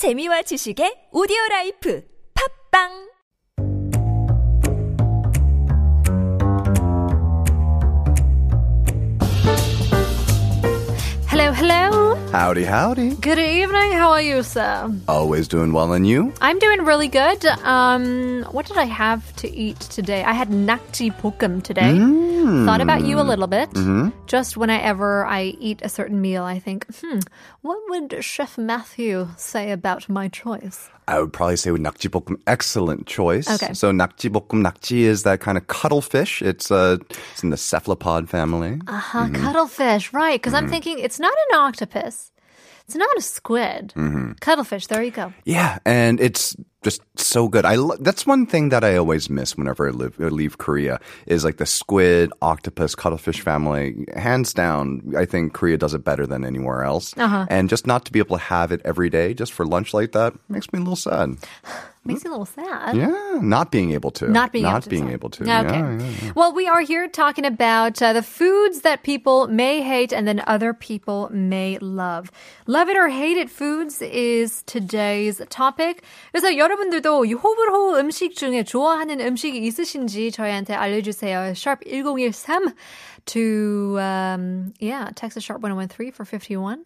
재미와 지식의 오디오 라이프. 팝빵 Howdy, howdy. Good evening. How are you, sir? Always doing well, and you? I'm doing really good. Um, what did I have to eat today? I had nakji bokum today. Thought about you a little bit. Just whenever I eat a certain meal, I think, hmm, what would Chef Matthew say about my choice? I would probably say with nakjibokum, excellent choice. Okay. So nakjibokum, nakji is that kind of cuttlefish. It's uh, it's in the cephalopod family. Uh-huh, cuttlefish, right? Because I'm thinking it's not an octopus. It's not a squid. Cuttlefish, there you go. Yeah, and it's just so good. I lo- that's one thing that I always miss whenever I live leave Korea is like the squid, octopus, cuttlefish family. Hands down, I think Korea does it better than anywhere else. Uh-huh. And just not to be able to have it every day just for lunch like that makes me a little sad. Makes you a little sad. Yeah, not being able to. Not being not able to. being sorry. able to. Okay. Yeah, yeah, yeah. Well, we are here talking about uh, the foods that people may hate and then other people may love. Love it or hate it foods is today's topic. 그래서 여러분들도 이 호불호 음식 중에 좋아하는 음식이 있으신지 저희한테 알려주세요. Sharp 1013 to um, yeah, text sharp 1013 for 51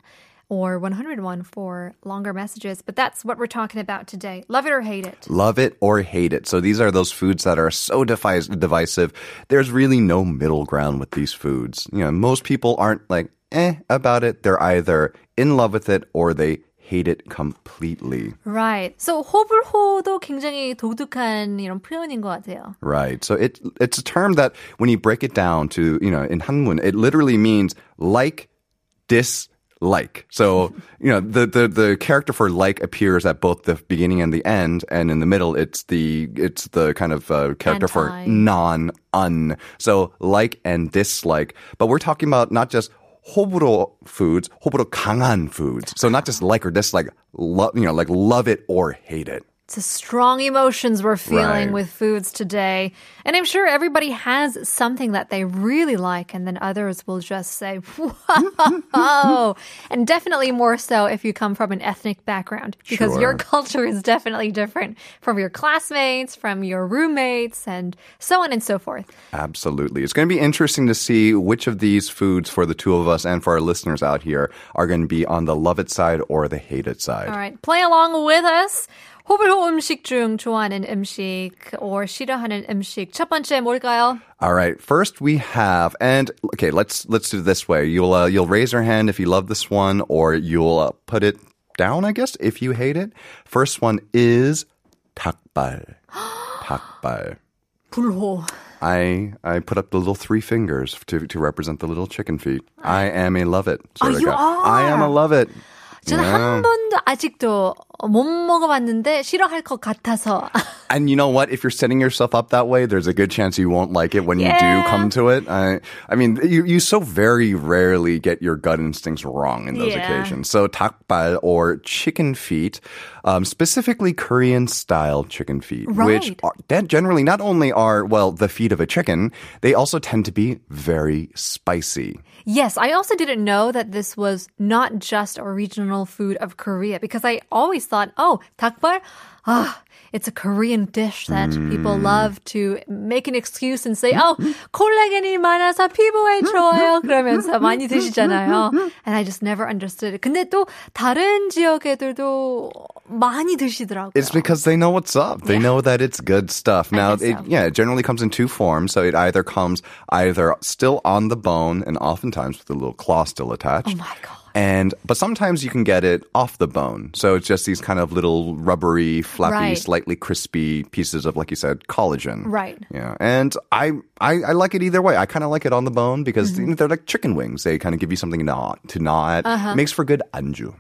or 101 for longer messages. But that's what we're talking about today. Love it or hate it. Love it or hate it. So these are those foods that are so defi- divisive. There's really no middle ground with these foods. You know, most people aren't like eh about it. They're either in love with it or they hate it completely. Right. So 호불호도 굉장히 독특한 이런 표현인 것 같아요. Right. So it it's a term that when you break it down to, you know, in Hanmun, it literally means like, dislike. So, you know, the, the, the character for like appears at both the beginning and the end, and in the middle, it's the, it's the kind of uh, character for Anti. non, un. So like and dislike. But we're talking about not just 호불호 foods, 호불호 강한 foods. So not just like or dislike, lo- you know, like love it or hate it. It's the strong emotions we're feeling Right. with foods today. And I'm sure everybody has something that they really like, and then others will just say, whoa. and definitely more so if you come from an ethnic background, because your culture is definitely different from your classmates, from your roommates, and so on and so forth. Absolutely. It's going to be interesting to see which of these foods for the two of us and for our listeners out here are going to be on the love it side or the hate it side. All right, play along with us. 호불호 음식 중 좋아하는 음식 or 싫어하는 음식 첫 번째 뭘까요? All right. First we have and okay, let's let's do it this way. You'll uh, you'll raise your hand if you love this one or you'll uh, put it down, I guess, if you hate it. First one is 닭발. 닭발. 불호. I I put up the little three fingers to to represent the little chicken feet. I am a love it. sort Oh, of you guy. I am a are. love it. 저는 Yeah. 한 번도 아직도 못 먹어봤는데 싫어할 것 같아서. And you know what? If you're setting yourself up that way, there's a good chance you won't like it when you Yeah. do come to it. I, I mean, you, you so very rarely get your gut instincts wrong in those Yeah. occasions. So takbal or chicken feet, um, specifically Korean style chicken feet, which Right. are, that generally not only are, well, the feet of a chicken, they also tend to be very spicy. Yes, I also didn't know that this was not just a regional food of Korea because I always thought, oh, 닭발, ah, it's a Korean dish that people love to make an excuse and say, oh, 콜라겐이 많아서 피부에 좋아요. 그러면서 많이 드시잖아요. And I just never understood it. 근데 또 다른 지역 애들도 많이 드시더라고요. It's because they know what's up. They know that it's good stuff. Now, guess it, so. yeah, it generally comes in two forms. So it either comes either still on the bone and oftentimes with a little claw still attached. oh my God. and but sometimes you can get it off the bone. So it's just these kind of little rubbery, flappy, Right. slightly crispy pieces of, like you said, collagen. Right. Yeah. And I I, I like it either way. I kind of like it on the bone because Mm-hmm. they're like chicken wings. They kind of give you something to gnaw, to gnaw at. Uh-huh. Makes for good anju.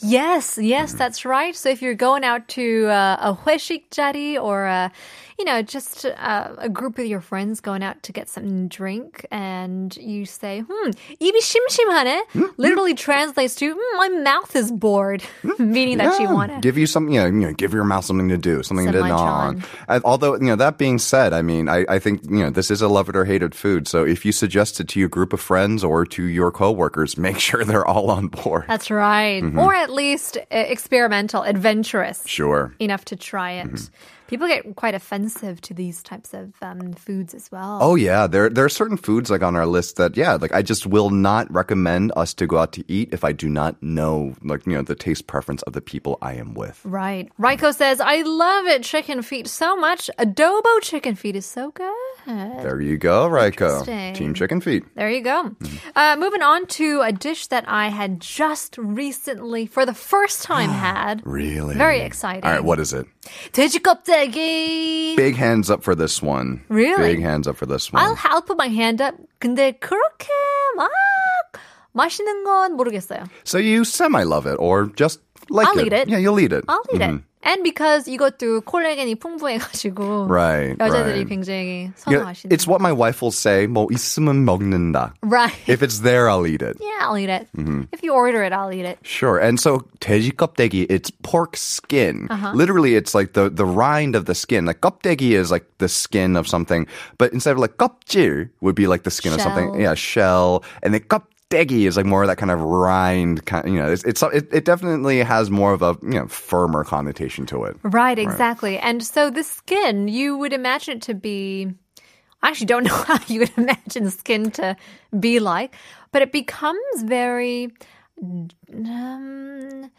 Yes, yes, Mm-hmm. that's right. So if you're going out to uh, a 회식 자리 or a, you know, just uh, a group of your friends going out to get something to drink, and you say, "Hmm, 입이 심심하네," literally translates to, hmm, "My mouth is bored," meaning that you Yeah, want to. give you something, you know, you know, give your mouth something to do, something to Semi gnaw on. And Although, you know, that being said, I mean, I, I think, you know, this is a love it or hate it food. So if you suggest it to your group of friends or to your coworkers, make sure they're all on board. That's right, or at least uh, experimental, adventurous. Sure. enough to try it. Mm-hmm. People get quite offensive to these types of um, foods as well. Oh yeah, there there are certain foods like on our list that yeah, like I just will not recommend us to go out to eat if I do not know like you know the taste preference of the people I am with. Right. Raiko says, I love it, chicken feet so much. Adobo chicken feet is so good. There you go, Raiko. Team chicken feet. There you go. Uh, moving on to a dish that I had just recently, for the first time, had. Really? Very exciting. All right, what is it? 돼지 껍데기. Big hands up for this one. Really? Big hands up for this one. I'll, I'll put my hand up. 근데 그렇게 막 맛있는 건 모르겠어요. So you semi love it or just like I'll it. eat it. Yeah, you'll eat it. I'll eat Mhm. it. And because 이것도 콜라겐이 풍부해가지고 Right, 여자들이 right. 굉장히 Yeah, 선호하시는. it's what my wife will say. 뭐 있으면 먹는다. right. If it's there, I'll eat it. yeah, I'll eat it. Mm-hmm. If you order it, I'll eat it. Sure. And so 돼지 껍데기, it's pork skin. Uh-huh. Literally, it's like the, the rind of the skin. Like 껍데기 is like the skin of something, but instead of like 껍질 would be like the skin of something. Shell. Yeah, shell. And then 껍 Steggy is like more of that kind of rind kind. You know, it's, it's it, it definitely has more of a you know firmer connotation to it. Right, exactly. Right. And so the skin, you would imagine it to be. I actually don't know how you would imagine skin to be like, but it becomes very. Um,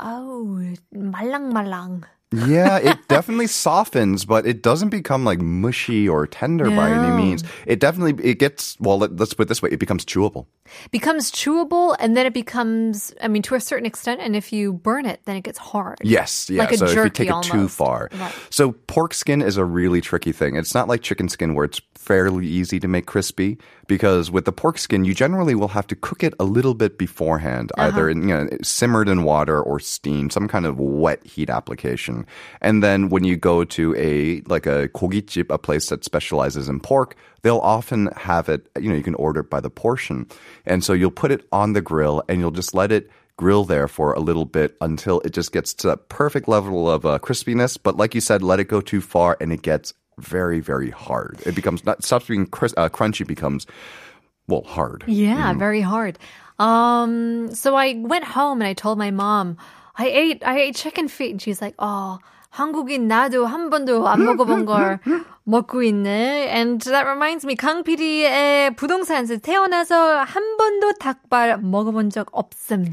oh, malang malang. Yeah, it definitely softens, but it doesn't become like mushy or tender by any means. It definitely it gets well. Let, let's put it this way: it becomes chewable. becomes chewable and then it becomes i mean to a certain extent and if you burn it then it gets hard Yes, yeah. Like a so if you take it too far. Right. So pork skin is a really tricky thing. It's not like chicken skin where it's fairly easy to make crispy because with the pork skin you generally will have to cook it a little bit beforehand, Uh-huh. either in, you know simmered in water or steamed, some kind of wet heat application. And then when you go to a like a kogichip, a place that specializes in pork, they'll often have it. You know, you can order it by the portion, and so you'll put it on the grill and you'll just let it grill there for a little bit until it just gets to that perfect level of uh, crispiness. But like you said, let it go too far and it gets very, very hard. It becomes not stops being crisp, uh, crunchy, becomes well hard. Yeah, mm. very hard. Um, so I went home and I told my mom. i ate i ate chicken feet and she's like oh 한국인 나도 한 번도 안 먹어본 걸 먹고 있네. And that reminds me, 강 PD의 부동산에서 태어나서 한 번도 닭발 먹어본 적 없음.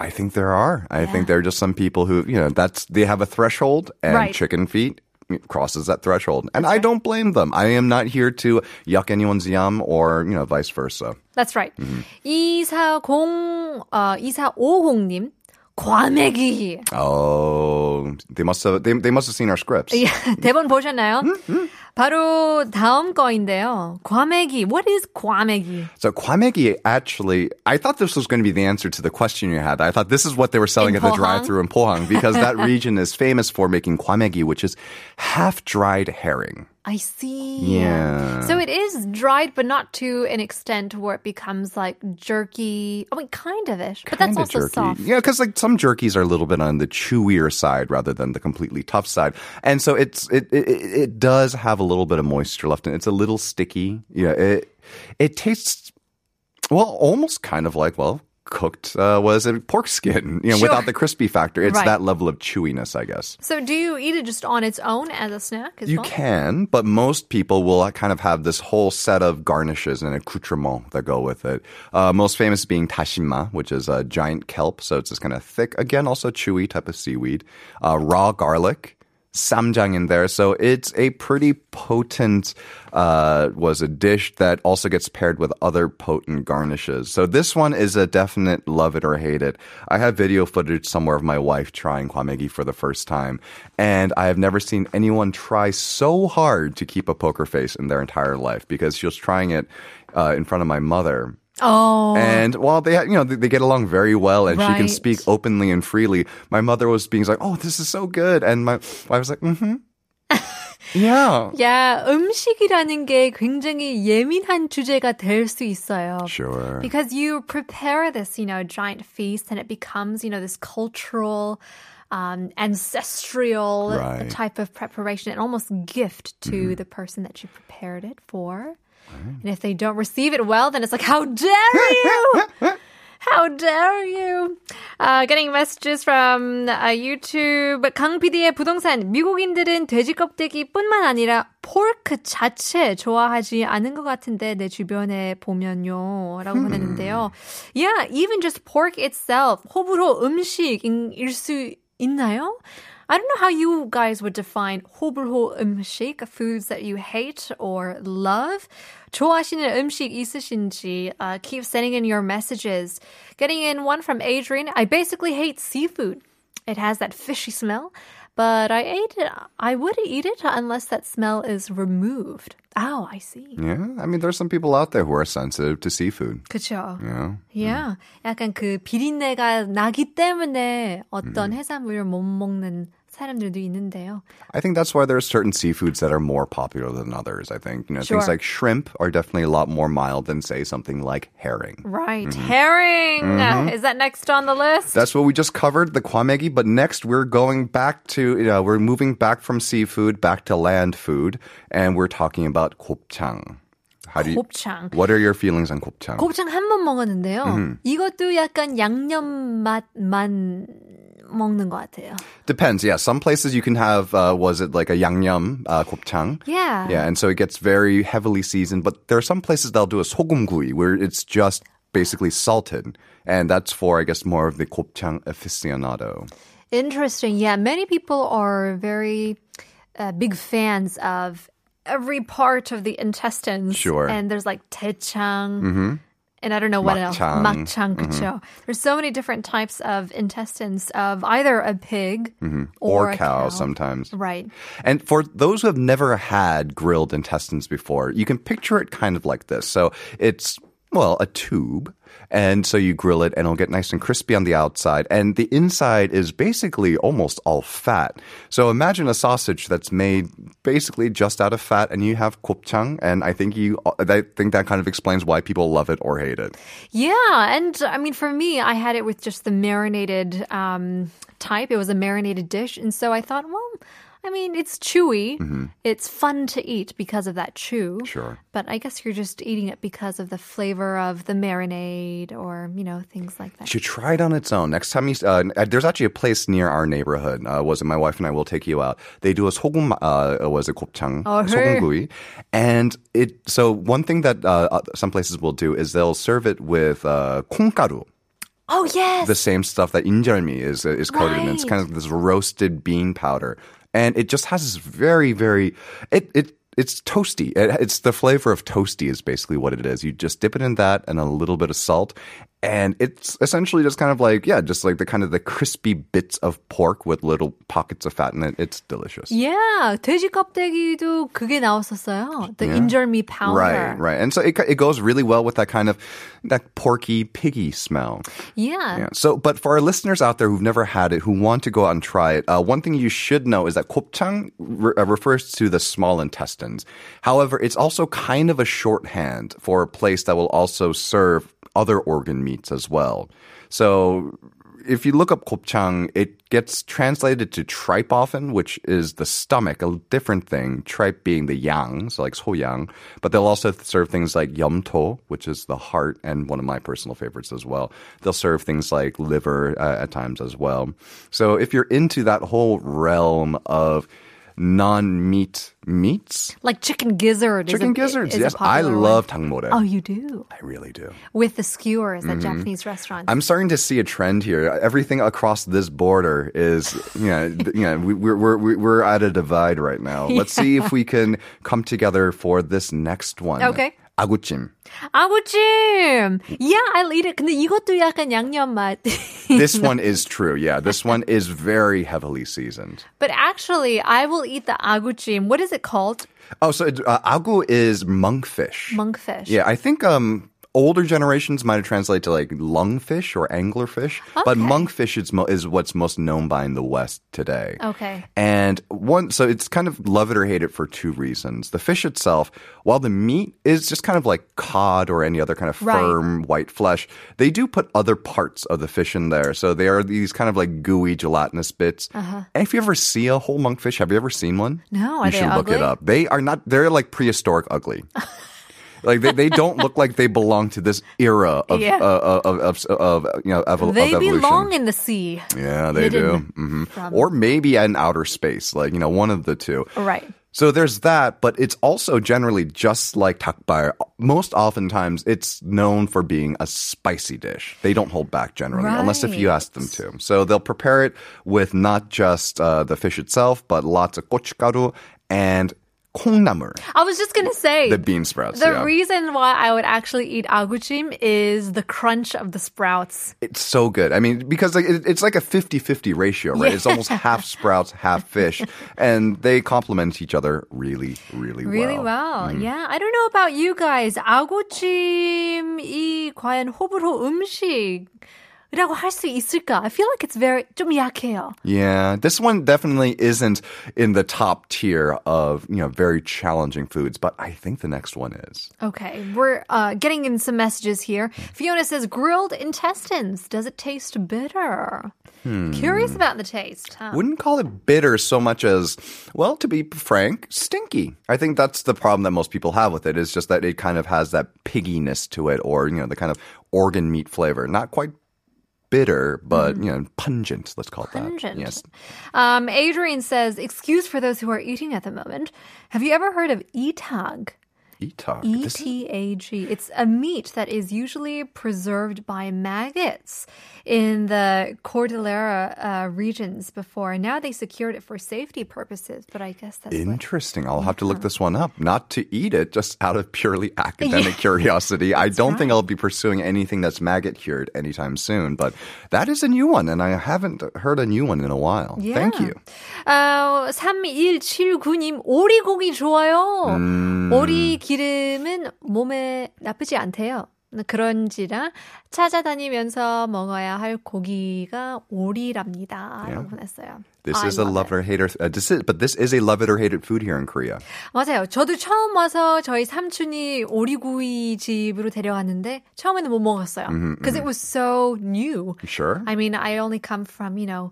I think there are. I think there are just some people who, you know, that's they have a threshold, and Right. chicken feet crosses that threshold, and I don't blame them. I am not here to yuck anyone's yum or you know vice versa. That's right. Mm-hmm. 240, 어, 2450님, 과메기. Oh, they must have they, they must have seen our scripts. 예, 대본 보셨나요? 음, 바로 다음 거인데요. 과메기. What is 과메기? So kwamegi actually, I thought this was going to be the answer to the question you had. I thought this is what they were selling In at the Pohang? drive-through in Pohang because that region is famous for making kwamegi, which is half-dried herring. I see. Yeah. So it is dried, but not to an extent where it becomes like jerky. I mean, kind of ish, but that's also jerky. soft. Yeah, because like some jerkies are a little bit on the chewier side rather than the completely tough side, and so it's it it, it does have a little bit of moisture left in it. It's a little sticky. Yeah, it it tastes well, almost kind of like well cooked uh, was it pork skin, you know, Sure. without the crispy factor. It's Right. that level of chewiness, I guess. So do you eat it just on its own as a snack as You well? can, but most people will kind of have this whole set of garnishes and accoutrements that go with it. Uh, most famous being tashima, which is a giant kelp, so it's this kind of thick, again, also chewy type of seaweed. Uh, raw garlic, samjang in there, so it's a pretty potent. Uh, was a dish that also gets paired with other potent garnishes. So this one is a definite love it or hate it. I have video footage somewhere of my wife trying kwamegi for the first time, and I have never seen anyone try so hard to keep a poker face in their entire life because she was trying it uh, in front of my mother. Oh. And while they, you know, they, they get along very well, and she can Right. speak openly and freely. My mother was being like, "Oh, this is so good," and my wife was like, "Mm-hmm." Yeah. Yeah, 음식이라는 게 굉장히 예민한 주제가 될 수 있어요. Sure. Because you prepare this, you know, giant feast and it becomes, you know, this cultural, um, ancestral Right. type of preparation and almost gift to the person that you prepared it for. And if they don't receive it well, then it's like, how dare you! How dare you? Uh, getting messages from uh, YouTube. 강 PD의 부동산. 미국인들은 돼지 껍데기뿐만 아니라 포크 자체 좋아하지 않은 것 같은데 내 주변에 보면요. 라고 보냈는데요. Yeah, even just pork itself. 호불호 음식일 수 있나요? I don't know how you guys would define 호불호 음식, foods that you hate or love. 좋아하시는 음식 있으신지 uh, keep sending in your messages. Getting in one from Adrian. I basically hate seafood. It has that fishy smell, but I ate it. I would eat it unless that smell is removed. Oh, I see. Yeah. I mean, there's some people out there who are sensitive to seafood. 그쵸. Yeah. Yeah. 약간 그 비린내가 나기 때문에 어떤 해산물을 못 먹는 사람들도 있는데요. I think that's why there are certain seafoods that are more popular than others. I think, you know, things Sure. like shrimp are definitely a lot more mild than, say, something like herring. Right. Herring. Is that next on the list? That's what we just covered, the kwamegi. But next, we're going back to, you know, we're moving back from seafood back to land food, and we're talking about 곱창. How do you, 곱창. what are your feelings on 곱창? 곱창 한 번 먹었는데요. 이것도 약간 양념 맛만 먹는 것 같아요. Depends. Yeah, some places you can have. Uh, was it like a yangnyeom uh, 곱창? Yeah. Yeah, and so it gets very heavily seasoned. But there are some places that'll do a 소금구이 where it's just basically salted, and that's for I guess more of the 곱창 aficionado. Interesting. Yeah, many people are very uh, big fans of every part of the intestines. Sure. And there's like 대창. And I don't know what else. 막창. 막창, 그쵸. There's so many different types of intestines of either a pig or, Or, a cow, sometimes. Right. And for those who have never had grilled intestines before, you can picture it kind of like this. So it's, well, a tube. And so you grill it and it'll get nice and crispy on the outside. And the inside is basically almost all fat. So imagine a sausage that's made basically just out of fat and you have 곱창. And I think you, I think that kind of explains why people love it or hate it. Yeah, and I mean, for me, I had it with just the marinated um, type. It was a marinated dish, and so I thought, well, I mean, it's chewy. It's fun to eat because of that chew. Sure. But I guess you're just eating it because of the flavor of the marinade, or you know, things like that. You should try it on its own. Next time you, uh, there's actually a place near our neighborhood. Uh, was it my wife and I will take you out. They do a 소금, uh, was it 곱창, Oh, hey. 소금구이, and it. So one thing that uh, uh, some places will do is they'll serve it with uh, 콩가루, Oh yes, the same stuff that injarmi is is coated in. It's Right. kind of this roasted bean powder, and it just has this very very it it. It's toasty. It, it's the flavor of toasty is basically what it is. You just dip it in that and a little bit of salt, and it's essentially just kind of like yeah just like the kind of the crispy bits of pork with little pockets of fat in it. It's delicious. Yeah. 돼지 껍데기도 그게 나왔었어요. The yeah. injermi powder. right. Right and so it, it goes really well with that kind of that porky piggy smell. Yeah. yeah. So but for our listeners out there who've never had it who want to go out and try it uh, one thing you should know is that gopchang re- uh, refers to the small intestines. However it's also kind of a shorthand for a place that will also serve other organ meats as well. So if you look up 곱창, it gets translated to tripe often, which is the stomach, a different thing. Tripe being the yang, so like soyang. But they'll also serve things like yumto, which is the heart, and one of my personal favorites as well. They'll serve things like liver uh, at times as well. So if you're into that whole realm of non-meat meats, Like chicken gizzard. chicken is a, gizzards, is a yes, I love tangmore. Oh, you do. I really do. With the skewers at mm-hmm. Japanese restaurants. I'm starting to see a trend here. Everything across this border is, you know, you know, we, we're we're we're at a divide right now. Let's see if we can come together for this next one. Okay. 아구찜. 아구찜! Yeah, I'll eat it. 근데 이것도 약간 양념 맛. This one is true. Yeah, this one is very heavily seasoned. But actually, I will eat the 아구찜. What is it called? Oh, so it, uh, agu is monkfish. Monkfish. Yeah, I think um older generations might have translated to like lungfish or anglerfish, but monkfish is, mo- is what's most known by in the West today. Okay. And one, so it's kind of love it or hate it for two reasons. The fish itself, while the meat is just kind of like cod or any other kind of Right. firm white flesh, they do put other parts of the fish in there. So they are these kind of like gooey gelatinous bits. And if you ever see a whole monkfish, have you ever seen one? Uh-huh. No, you should look it up. They are not. They're like prehistoric ugly. like they, they don't look like they belong to this era of Yeah. uh, of, of, of, you know evol- They of evolution. belong in the sea. Yeah, they do. hidden hmm Or maybe in outer space, like, you know, one of the two. Right. So there's that, but it's also generally just like takbar. Most oftentimes, it's known for being a spicy dish. They don't hold back generally, unless if you ask them to. So they'll prepare it with not just uh, the fish itself, but lots of gochugaru and 콩나물, I was just gonna say the bean sprouts. The yeah. reason why I would actually eat aguchim is the crunch of the sprouts. It's so good. I mean, because like, it, it's like a 50-50 ratio, right? It's almost half sprouts, half fish. And they complement each other really, really, Really well. Yeah. I don't know about you guys. 아구찜이 과연 호불호 음식이 라고 할 수 있을까? I feel like it's very 좀 약해요. Yeah, this one definitely isn't in the top tier of, you know, very challenging foods, but I think the next one is. Okay, we're uh, getting in some messages here. Fiona says grilled intestines. Does it taste bitter? Curious about the taste. Huh? Wouldn't call it bitter so much as, well, to be frank, stinky. I think that's the problem that most people have with it is just that it kind of has that pigginess to it or, you know, the kind of organ meat flavor. Not quite bitter, but, you know, pungent, let's call it that. Yes. Um, Adrian says, excuse for those who are eating at the moment. Have you ever heard of etag? Etag. E This- T A G. It's a meat that is usually preserved by maggots in the Cordillera uh, regions before. And now they secured it for safety purposes, but I guess that's what. Interesting. I'll have to look this one up. Not to eat it, just out of purely academic curiosity. I don't think I'll be pursuing anything that's maggot cured anytime soon, but that is a new one, and I haven't heard a new one in a while. Thank Yeah. you. 어, 3179님, 오리고기 좋아요. 음. 오리 기 름은 몸에 나쁘지 않대요. 그런지라 찾아다니면서 먹어야 할 고기가 오리랍니다. 라고 보냈어요. This I is a love it or hate it. Uh, this is, but this is a love it or hate it food here in Korea. 맞아요. 저도 처음 와서 저희 삼촌이 오리구이 집으로 데려갔는데 처음에는 못 먹었어요. Because it was so new. Sure. I mean, I only come from, you know,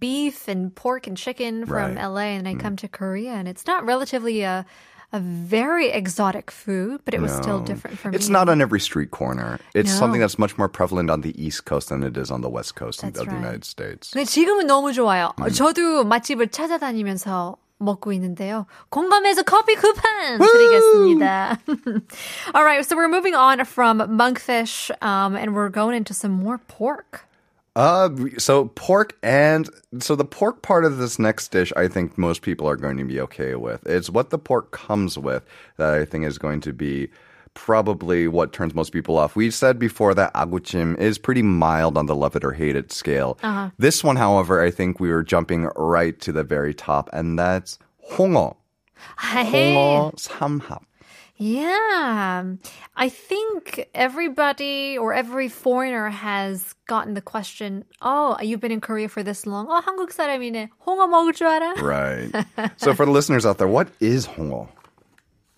beef and pork and chicken from Right. LA and I come to Korea and it's not relatively a a very exotic food, but it was still No. different for It's me. not on every street corner. It's No. something that's much more prevalent on the East Coast than it is on the West Coast of That's the right. United States. 근데 지금은 너무 좋아요. 음. 저도 맛집을 찾아다니면서 먹고 있는데요. 공감해서 커피 쿠폰 드리겠습니다. All right, so we're moving on from monkfish, um, and we're going into some more pork. Uh, so pork and so the pork part of this next dish, I think most people are going to be okay with. It's what the pork comes with that I think is going to be probably what turns most people off. We said before that aguchim is pretty mild on the love it or hate it scale. This one, however, I think we were jumping right to the very top, and that's 홍어. 홍어 삼합. Yeah. I think everybody or every foreigner has gotten the question, oh, you've been in Korea for this long. 어, 한국 사람이네. 홍어 먹을 줄 알아? Right. so for the listeners out there, what is 홍어?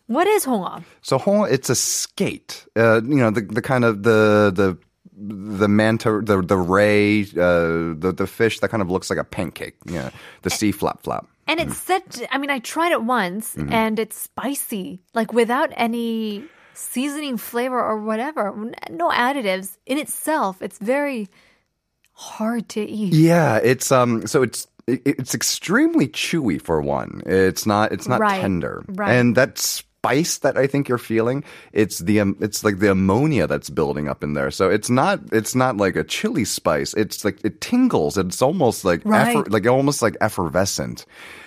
What is 홍어? So 홍어, it's a skate. Uh, you know, the the kind of the the the manta, the the ray, uh, the the fish that kind of looks like a pancake. Yeah, the sea flap flap. And it's said, I mean, I tried it once and it's spicy, like without any seasoning flavor or whatever, no additives. In itself, it's very hard to eat. Yeah, it's um. So it's it's extremely chewy for one. It's not it's not Right, tender, right. and that spice that I think you're feeling, it's the um, it's like the ammonia that's building up in there. So it's not it's not like a chili spice. It's like it tingles. It's almost like Right. effer, like almost like effervescent.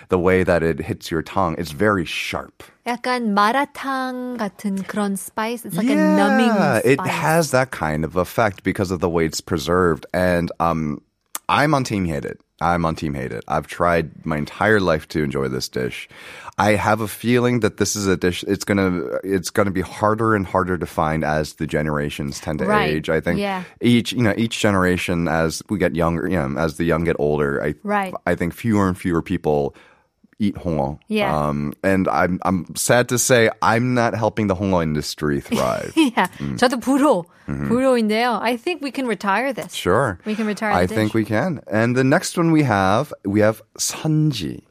The way that it hits your tongue, it's very sharp. 약간 마라탕 같은 그런 spice. It's like a numbing spice. it has that kind of effect because of the way it's preserved. And um, I'm on team hate it. I'm on team hate it. I've tried my entire life to enjoy this dish. I have a feeling that this is a dish. It's gonna it's gonna be harder and harder to find as the generations tend to Right. age. I think Yeah. each you know each generation as we get younger, you know, as the young get older, I Right. I think fewer and fewer people eat hongo. Yeah. Um, and I'm I'm sad to say I'm not helping the hongo industry thrive. Yeah, Mm. 저도 불호, Mm-hmm. 불호인데요. I think we can retire this. Sure. We can retire I the think dish. we can. And the next one we have, we have sanji.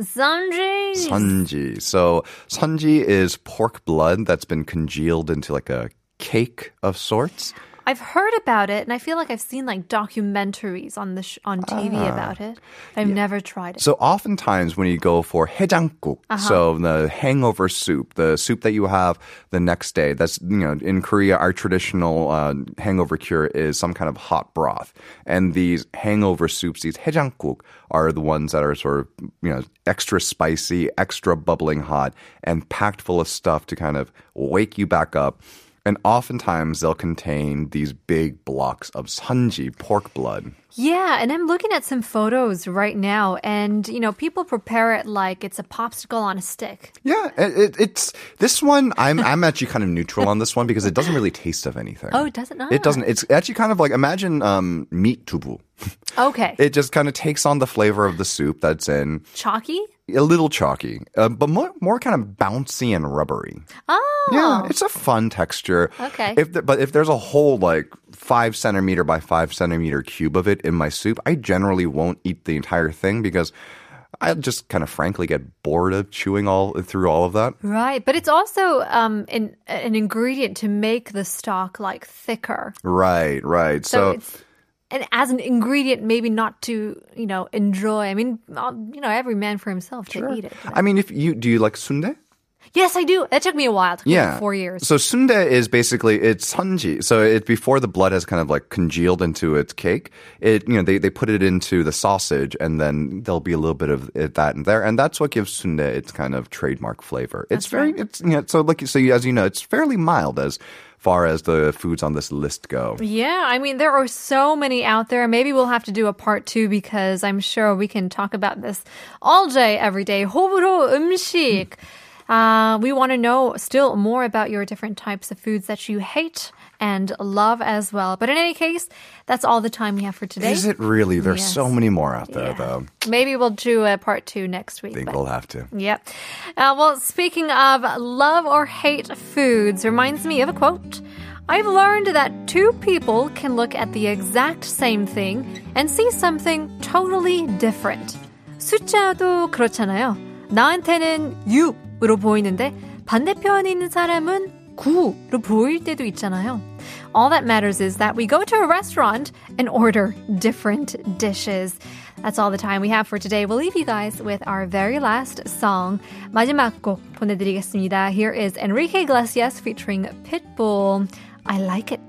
Sanji. Sanji. So sanji is pork blood that's been congealed into like a cake of sorts. I've heard about it, and I feel like I've seen like documentaries on the sh- on TV about it. I've never tried it. Ah. So oftentimes when you go for 해장국, Uh-huh. so the hangover soup, the soup that you have the next day, that's, you know, in Korea, our traditional uh, hangover cure is some kind of hot broth. And these hangover soups, these 해장국, are the ones that are sort of, you know, extra spicy, extra bubbling hot, and packed full of stuff to kind of wake you back up. And oftentimes they'll contain these big blocks of sanji, pork blood. Yeah, and I'm looking at some photos right now, and you know, people prepare it like it's a popsicle on a stick. Yeah, it, it, it's this one. I'm I'm actually kind of neutral on this one because it doesn't really taste of anything. Oh, it doesn't? It doesn't. It's actually kind of like imagine um, meat tubu. Okay, It just kind of takes on the flavor of the soup that's in chalky. a little chalky, uh, but more more kind of bouncy and rubbery. Oh, Yeah, it's a fun texture. Okay. If the, but if there's a whole like five centimeter by five centimeter cube of it in my soup, I generally won't eat the entire thing because I just kind of frankly get bored of chewing all through all of that. right. But it's also um an an ingredient to make the stock like thicker. Right, right. So, So, and as an ingredient, maybe not to you know enjoy. I mean, um, you know, every man for himself to eat it. I mean, if you do you like sundae? Yes, I do. That took me a while. yeah, like four years. So sundae is basically it's sanji. So it before the blood has kind of like congealed into its cake. It you know they, they put it into the sausage and then there'll be a little bit of it, that and there, and that's what gives sundae its kind of trademark flavor. That's it's very right. it's you know, so like so as you know it's fairly mild as far as the foods on this list go. Yeah, I mean, there are so many out there. Maybe we'll have to do a part two because I'm sure we can talk about this all day, every day. 호불호 음식. Uh, we want to know still more about your different types of foods that you hate and love as well. But in any case, that's all the time we have for today. Is it really? There's Yes. so many more out there Yeah. though. Maybe we'll do a part two next week. I think but- we'll have to. Yep. Uh, well, speaking of love or hate foods, reminds me of a quote. I've learned that two people can look at the exact same thing and see something totally different. 숫자도 그렇잖아요. 나한테는 6 으로 보이는데 반대편에 있는 사람은 9로 보일 때도 있잖아요. All that matters is that we go to a restaurant and order different dishes. That's all the time we have for today. We'll leave you guys with our very last song. 마지막 곡 보내드리겠습니다. Here is Enrique Iglesias featuring Pitbull. I like it.